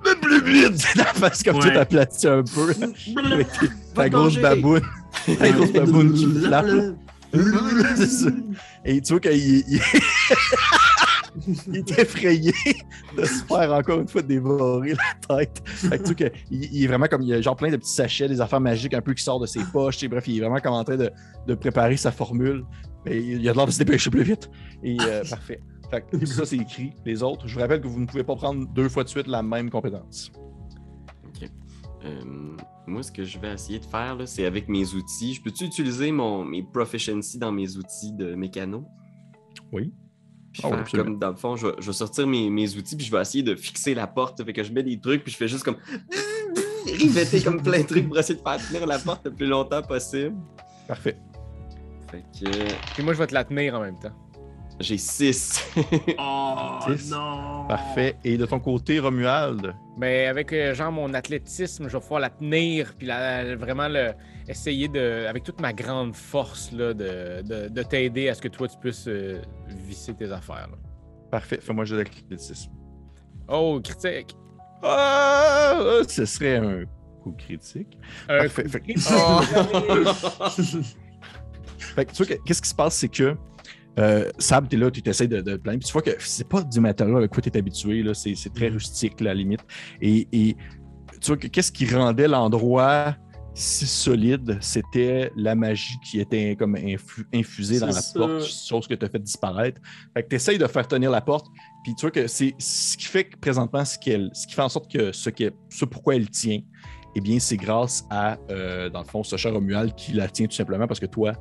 Le plus vite! C'est la face comme tu Ouais. t'aplatis un peu. Avec ta grosse baboune. Ta grosse baboune qui flappe. Et tu vois qu'il il... il est effrayé de se faire encore une fois dévorer la tête. Fait que tu vois qu'il il est vraiment comme. Il y a genre plein de petits sachets, des affaires magiques un peu qui sortent de ses poches. et bref, il est vraiment comme en train de, de préparer sa formule. Mais il a l'air de se dépêcher plus vite. Et euh, parfait. Fait que ça, c'est écrit. Les autres, je vous rappelle que vous ne pouvez pas prendre deux fois de suite la même compétence. Ok. Euh, moi, ce que je vais essayer de faire, c'est avec mes outils. Je peux-tu utiliser mon, mes proficiency dans mes outils de mécano? Oui. Puis faire absolument. comme, dans le fond, je vais, je vais sortir mes, mes outils, puis je vais essayer de fixer la porte. Fait que je mets des trucs, puis je fais juste comme riveter comme plein de trucs pour essayer de faire tenir la porte le plus longtemps possible. Parfait. Fait que Puis moi, je vais te la tenir en même temps. J'ai 6. Oh Six? non! Parfait. Et de ton côté, Romuald, Mais avec euh, genre mon athlétisme, je vais pouvoir la tenir, puis la, vraiment le, essayer de, avec toute ma grande force là, de, de, de t'aider à ce que toi tu puisses euh, visser tes affaires. là. parfait. Fais-moi juste l'athlétisme. Oh, critique! Ah, ce serait un coup critique. Un Parfait. coup- Fait que- Oh! Fait que tu vois, que- qu'est-ce qui se passe, c'est que euh, Sab, t'es là, tu essaies de, de plaindre, puis tu vois que c'est pas du matériel avec quoi tu es habitué, là, c'est, très rustique, là, à la limite. Et, et tu vois que qu'est-ce qui rendait l'endroit si solide, c'était la magie qui était comme infu- infusée dans la ça. porte, chose que tu as fait disparaître. Fait que tu essayes de faire tenir la porte, puis tu vois que c'est ce qui fait que présentement, ce, qu'elle, ce qui fait en sorte que ce, ce pourquoi elle tient, eh bien, c'est grâce à, euh, dans le fond, ce cher Romuald qui la tient tout simplement parce que toi,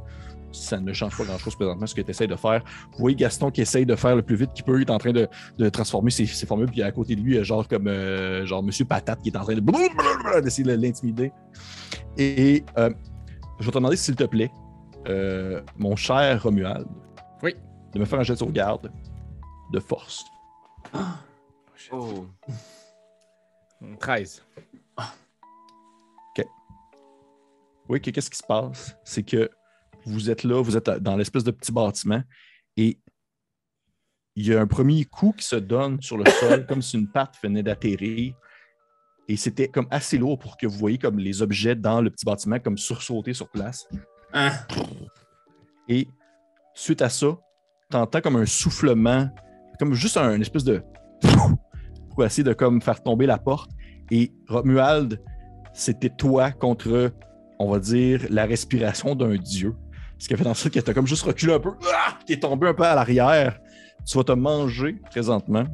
ça ne change pas grand-chose présentement ce que tu essaies de faire. Vous voyez Gaston qui essaye de faire le plus vite qu'il peut, il est en train de, de transformer ses, ses formules, puis à côté de lui, il y a genre comme euh, genre Monsieur Patate qui est en train de d'essayer de l'intimider. Et euh, je vais te demander, s'il te plaît, euh, mon cher Romuald, Oui. de me faire un jet de sauvegarde de force. oh. 13. Oui, que- qu'est-ce qui se passe? C'est que vous êtes là, vous êtes dans l'espèce de petit bâtiment et il y a un premier coup qui se donne sur le sol, comme si une patte venait d'atterrir. Et c'était comme assez lourd pour que vous voyez comme les objets dans le petit bâtiment comme sursauter sur place. Hein? Et suite à ça, tu entends comme un soufflement, comme juste un une espèce de pour essayer de comme faire tomber la porte. Et Romuald, c'était toi contre, on va dire, la respiration d'un dieu. Ce qui a fait en sorte que tu as comme juste reculé un peu. Ah! Tu es tombé un peu à l'arrière. Tu vas te manger présentement.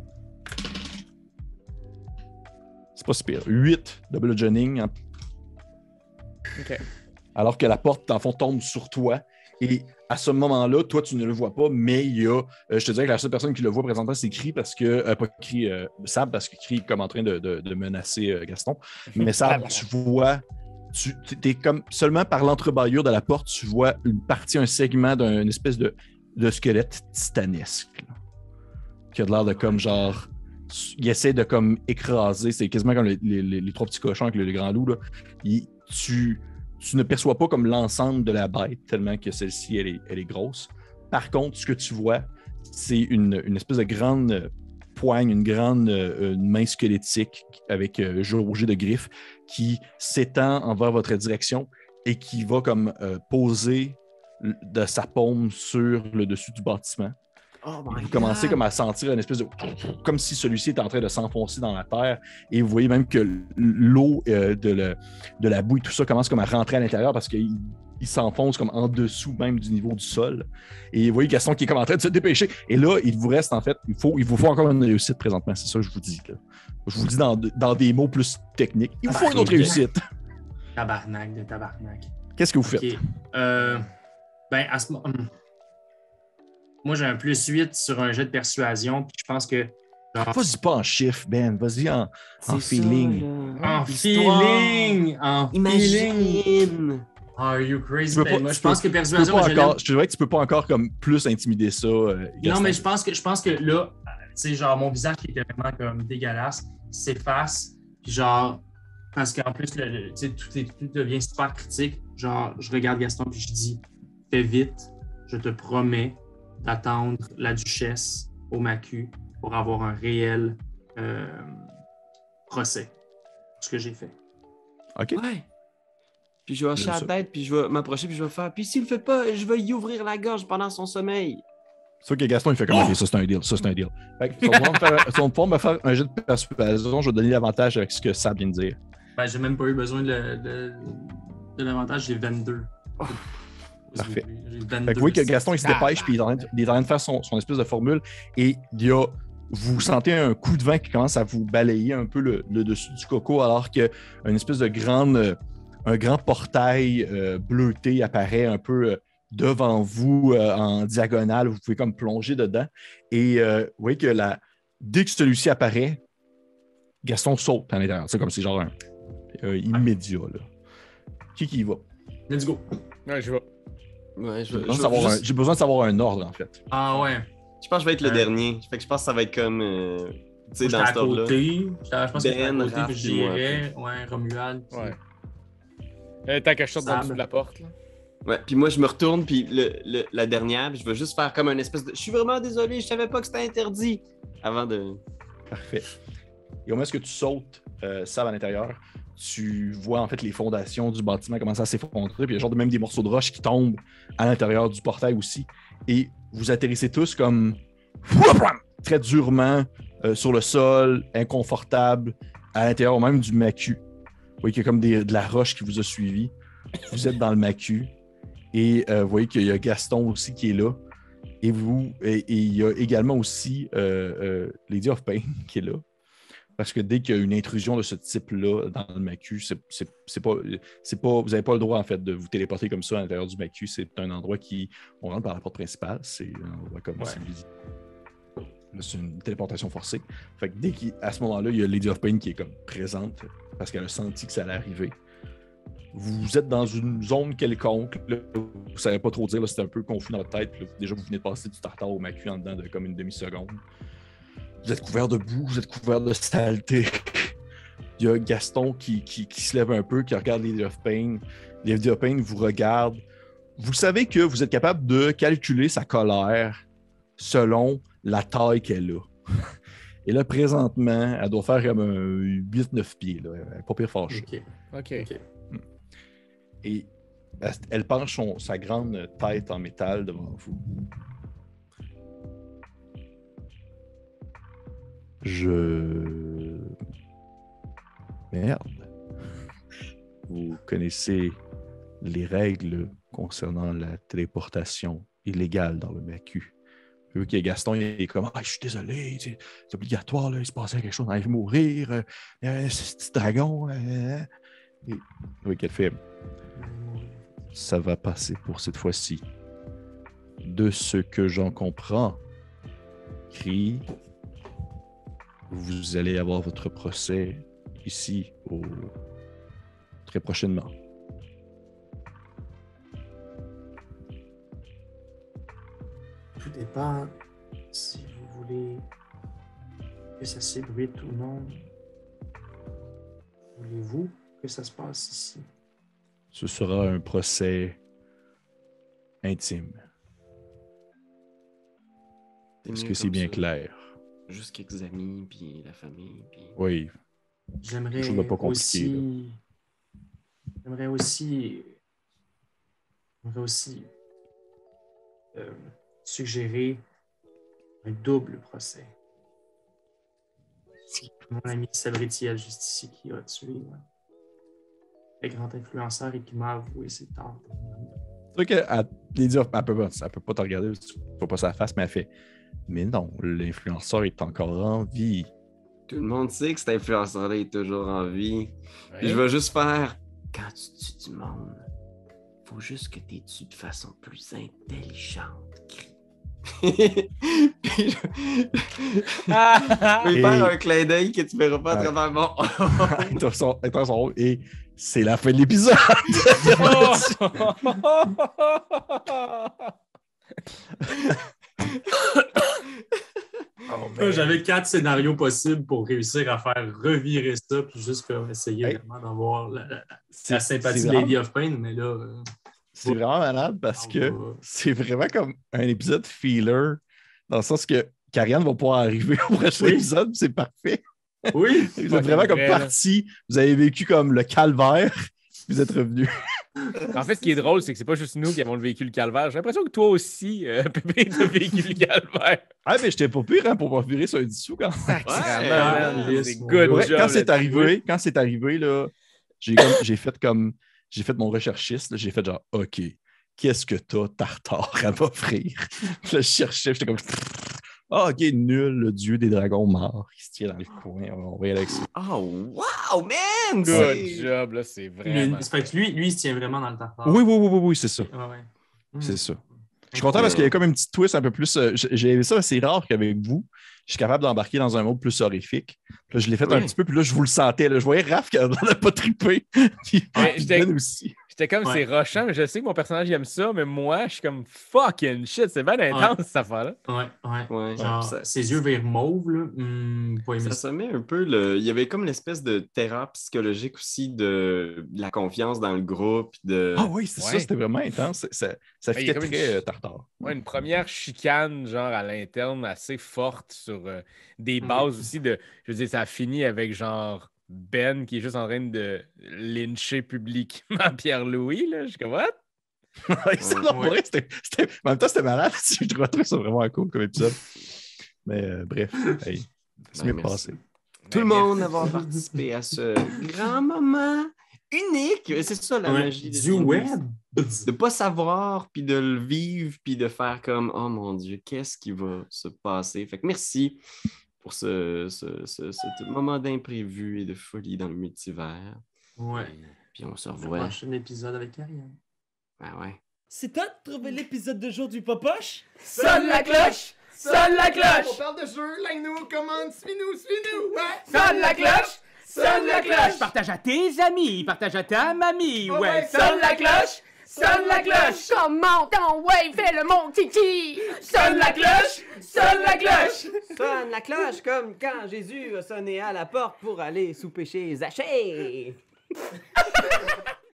C'est pas si pire. 8 de bludgeoning. hein. Ok. Alors que la porte, en fond, tombe sur toi. Et à ce moment-là, toi, tu ne le vois pas, mais il y a. euh, je te dirais que la seule personne qui le voit présentement, c'est Cri, parce que. euh, pas Cri, euh, Sab, parce que Cri est comme en train de, de- de menacer euh, Gaston. Mais Sab, tu vois. Tu comme seulement par l'entrebâillure de la porte, tu vois une partie, un segment d'une espèce de, squelette titanesque. Qui a de l'air de comme genre. Il essaie de comme écraser, c'est quasiment comme les, les- trois petits cochons avec le, grand loup. Tu, tu ne perçois pas comme l'ensemble de la bête, tellement que celle-ci, elle est, elle est grosse. Par contre, ce que tu vois, c'est une, espèce de grande poigne, une grande euh, une main squelettique avec euh, de griffes qui s'étend envers votre direction et qui va comme euh, poser de sa paume sur le dessus du bâtiment. Oh Vous commencez comme à sentir une espèce de. comme si celui-ci était en train de s'enfoncer dans la terre. Et vous voyez même que l'eau euh, de, le- de la boue et tout ça commence comme à rentrer à l'intérieur parce qu'il il s'enfonce comme en dessous même du niveau du sol. Et vous voyez Gaston qui est comme en train de se dépêcher. Et là, il vous reste en fait, il, faut, il vous faut encore une réussite présentement. C'est ça que je vous dis. là. Je vous le dis dans, dans des mots plus techniques. Il vous faut une autre réussite. Tabarnak de tabarnak. Qu'est-ce que vous faites? Euh, ben, à ce moment. hum. Moi, j'ai un plus 8 sur un jet de persuasion, puis je pense que. genre, Vas-y pas en chiffre, Ben. Vas-y en. En feeling. en feeling! En feeling! Are you crazy? Ben, pas- moi, je pense peux- que persuasion, pas je encore, je te dirais que tu peux pas encore comme plus intimider ça. euh, Non, mais je pense que je pense que là, tu sais, genre mon visage qui était vraiment comme dégueulasse s'efface. Puis genre, parce qu'en plus, le, le- tu sais, tout, est- tout devient super critique. Genre, je regarde Gaston puis je dis Fais vite, je te promets d'attendre la duchesse au macu pour avoir un réel euh, procès. Ce que j'ai fait. OK. Ouais. Puis je vais hocher la ça. tête, puis je vais m'approcher, puis je vais faire. Puis s'il le fait pas, je vais y ouvrir la gorge pendant son sommeil. C'est sûr que Gaston, il fait comme, OK, ça c'est un deal, ça c'est un deal. Fait que, si on va me faire, si on va me faire un jeu de persuasion, je vais donner l'avantage avec ce que Sab vient de dire. Ben, j'ai même pas eu besoin de, de, de l'avantage, j'ai 22. Parfait. J'ai 22. Fait que oui, que Gaston, il se Ah, dépêche, puis il est en train de, il est en train de faire son, son espèce de formule, et il y a, vous sentez un coup de vent qui commence à vous balayer un peu le, le dessus du coco, alors qu'une espèce de grande, euh, un grand portail euh, bleuté apparaît un peu euh, devant vous euh, en diagonale. Vous pouvez comme plonger dedans. Et euh, vous voyez que la, dès que celui-ci apparaît, Gaston saute à l'intérieur. C'est comme si genre un, immédiat. Là. Qui qui y va? Let's go. Ouais, je vais. Ouais, J'ai je, je, besoin, de vais savoir juste- un- j'ai besoin de savoir un ordre, en fait. Ah ouais. je pense que je vais être le Euh, dernier. Fait que je pense que ça va être comme. euh, tu sais, dans à cet ordre-là. Je pense que j'étais à Ben, côté, puis je dirais, ouais, Romuald. Ouais. Euh, tant que je sorte dans de la porte. Là. Ouais, puis moi, je me retourne, puis le, le- la dernière, puis je vais juste faire comme un espèce de. Je suis vraiment désolé, je savais pas que c'était interdit. Avant de. Parfait. Et au moment où tu sautes, euh, Sab, à l'intérieur, tu vois en fait les fondations du bâtiment commencer à s'effondrer, puis il y a genre de même des morceaux de roche qui tombent à l'intérieur du portail aussi. Et vous atterrissez tous comme très durement euh, sur le sol, inconfortable, à l'intérieur même du macu. Vous voyez qu'il y a comme des- de la roche qui vous a suivi. Vous êtes dans le macu. Et euh, vous voyez qu'il y a Gaston aussi qui est là. Et vous, et, et il y a également aussi euh, euh, Lady of Pain qui est là. Parce que dès qu'il y a une intrusion de ce type-là dans le macu, c'est c'est- c'est pas, c'est pas, vous n'avez pas le droit en fait de vous téléporter comme ça à l'intérieur du macu. C'est un endroit qui, on rentre par la porte principale. C'est un endroit comme Ouais. C'est une téléportation forcée. Fait que dès qu'à ce moment-là, il y a Lady of Pain qui est comme présente parce qu'elle a senti que ça allait arriver. Vous êtes dans une zone quelconque. là, vous ne savez pas trop dire. C'est un peu confus dans votre tête. déjà, vous venez de passer du tartare au macu en dedans de comme une demi-seconde. Vous êtes couvert de boue, vous êtes couvert de saleté. Il y a Gaston qui, qui- qui se lève un peu, qui regarde Lady of Pain. Lady of Pain vous regarde. Vous savez que vous êtes capable de calculer sa colère selon la taille qu'elle a. Et là, présentement, elle doit faire comme un 8-9 pieds. Là. Elle est pas pire fâchée. Ok. Ok. Ok. Et elle, elle penche son- sa grande tête en métal devant vous. Je. Merde. Vous connaissez les règles concernant la téléportation illégale dans le MACU. Vu que Gaston il est comme Ah, je suis désolé, c'est obligatoire, là, il se passait quelque chose, on allait mourir, euh, euh, ce petit dragon. euh, et, oui, qu'elle fait Ça va passer pour cette fois-ci. De ce que j'en comprends, Cri, vous allez avoir votre procès ici au... très prochainement. Tout dépend si vous voulez que ça s'ébruite ou non. Voulez-vous que ça se passe ici? Ce sera un procès intime. Est-ce que c'est bien ça. clair? Juste quelques amis, puis la famille, puis... Oui. J'aimerais pas aussi. J'aimerais aussi. J'aimerais aussi euh, suggérer un double procès. Mon ami Sabritiel, juste ici, qui a tué le grand influenceur et qui m'a avoué ses torts. C'est vrai qu'elle elle dit, elle peut, elle peut pas te regarder, tu vois pas sa face, mais elle fait Mais non, l'influenceur est encore en vie. Tout le monde sait que cet influenceur-là est toujours en vie. Puis je vais juste faire... Quand tu tues du monde, faut juste que tu tues de façon plus intelligente. Puis je... je vais Et- faire un clin d'œil que tu verras pas à travers mon... Son- et c'est la fin de l'épisode. Euh, J'avais quatre scénarios possibles pour réussir à faire revirer ça, puis juste comme essayer Hey. vraiment d'avoir la, la- C'est la sympathie de Lady of Pain, mais là. euh, C'est vraiment malade parce on que c'est vraiment comme un épisode feeler, dans le sens que Karianne va pouvoir arriver au prochain Oui. épisode, c'est parfait. Oui! Vous êtes vraiment comme vrai, parti, vous avez vécu comme le calvaire, puis vous êtes revenu. En fait, ce qui est drôle, c'est que c'est pas juste nous qui avons le véhicule calvaire. J'ai l'impression que toi aussi, euh, Pépé, t'as le véhicule calvaire. Ah, mais j'étais pas pire hein, pour pas virer sur un dissous quand C'est mon good gars. Ouais, job. quand c'est arrivé, quand c'est arrivé, là, j'ai fait comme j'ai fait mon recherchiste, j'ai fait genre OK, qu'est-ce que t'as tartare à m'offrir? Puis là, je cherchais, j'étais comme Ah, ok, nul, le dieu des dragons morts qui se tient dans le coin. On va y aller avec ça. Oh, wow, man! Good C'est- job, là, c'est vraiment. ça fait que lui, lui, il se tient vraiment dans le tartare. Oui, oui, oui, oui, oui, c'est ça. Ouais, ouais. Hmm. C'est ça. Je suis content parce qu'il y a comme une petite twist un peu plus. euh, J'ai aimé ça, c'est rare qu'avec vous, je suis capable d'embarquer dans un mode plus horrifique. Puis là, je l'ai fait un petit peu, puis là, je vous le sentais. là. Je voyais Raph qui a pas trippé. Puis Ouais, j'étais- Ben aussi. J'étais comme, Ouais. c'est rushant, mais je sais que mon personnage aime ça, mais moi, je suis comme fucking shit, c'est bien intense cette affaire-là. Ouais, ouais. Ouais, Genre, ça- ses yeux vers mauve, là. aimé Ça ça. semait un peu le. Il y avait comme l'espèce de terreur psychologique aussi de la confiance dans le groupe. De... Ah oui, c'est Ouais. ça, c'était vraiment intense. Ça, ça fitait très une- euh, tartare. Ouais, une première chicane, genre à l'interne, assez forte sur euh, des Mhm. bases aussi de. Je veux dire, ça a fini avec genre Ben qui est juste en train de lyncher publiquement Pierre-Louis, là. Je suis comme, what? Ouais, ça, non, pour Ouais. vrai, c'était- c'était- En même temps, c'était malade. Je trouvais ça vraiment cool comme épisode. Mais euh, bref, hey, c'est Ben, mieux passé. Tout le Ben, monde d'avoir participé à ce grand moment unique. C'est ça la Ouais, magie Du web. De pas savoir, puis de le vivre, puis de faire comme Oh mon Dieu, qu'est-ce qui va se passer? Fait que merci pour ce, ce, ce- ce moment d'imprévu et de folie dans le multivers. Ouais. Puis on se Le revoit. prochain épisode avec Ariane. Ah ouais. C'est toi de trouver l'épisode de jour du Popoche? Sonne la cloche! Sonne la cloche! On parle de jeu, like-nous, commande, suis-nous, suis-nous! Ouais! Sonne la cloche! Sonne la cloche! Partage à tes amis, partage à ta mamie, ouais! sonne la cloche! Sonne la cloche! Comment ton ouais, fais le mon titi! Sonne la cloche! Sonne la cloche! Sonne la cloche comme quand Jésus a sonné à la porte pour aller sous péché Zachée!